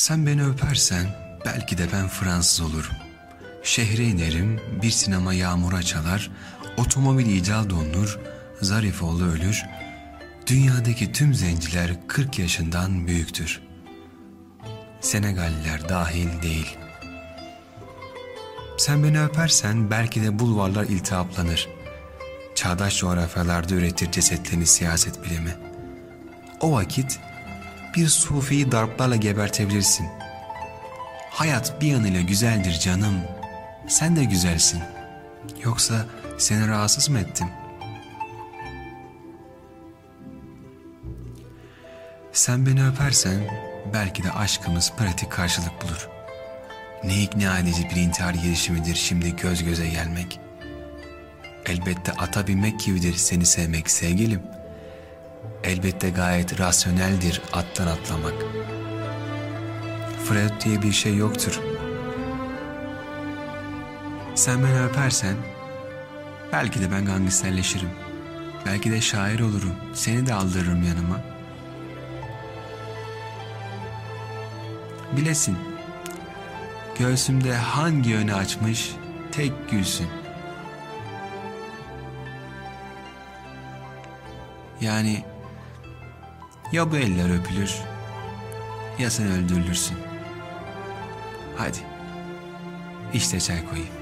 Sen beni öpersen belki de ben Fransız olurum. Şehre inerim, bir sinema yağmura çalar, otomobil icat olunur, Zarifoğlu ölür, dünyadaki tüm zenciler 40 yaşından büyüktür. Senegalliler dahil değil. Sen beni öpersen belki de bulvarlar iltihaplanır. Çağdaş coğrafyalarda üretir cesetlerini siyaset bilimi. O vakit bir sufiyi darplarla gebertebilirsin. Hayat bir yanıyla güzeldir canım. Sen de güzelsin. Yoksa seni rahatsız mı ettim? Sen beni öpersen belki de aşkımız pratik karşılık bulur. Ne ikna edici bir intihar girişimidir şimdi göz göze gelmek. Elbette ata binmek gibidir seni sevmek sevgilim. Elbette gayet rasyoneldir attan atlamak. Freud diye bir şey yoktur. Sen beni öpersen belki de ben gangsterleşirim. Belki de şair olurum. Seni de aldırırım yanıma. Bilesin. Göğsümde hangi yönü açmış tek gülsün. Yani ya bu eller öpülür ya sen öldürülürsün. Hadi işte çay koyayım.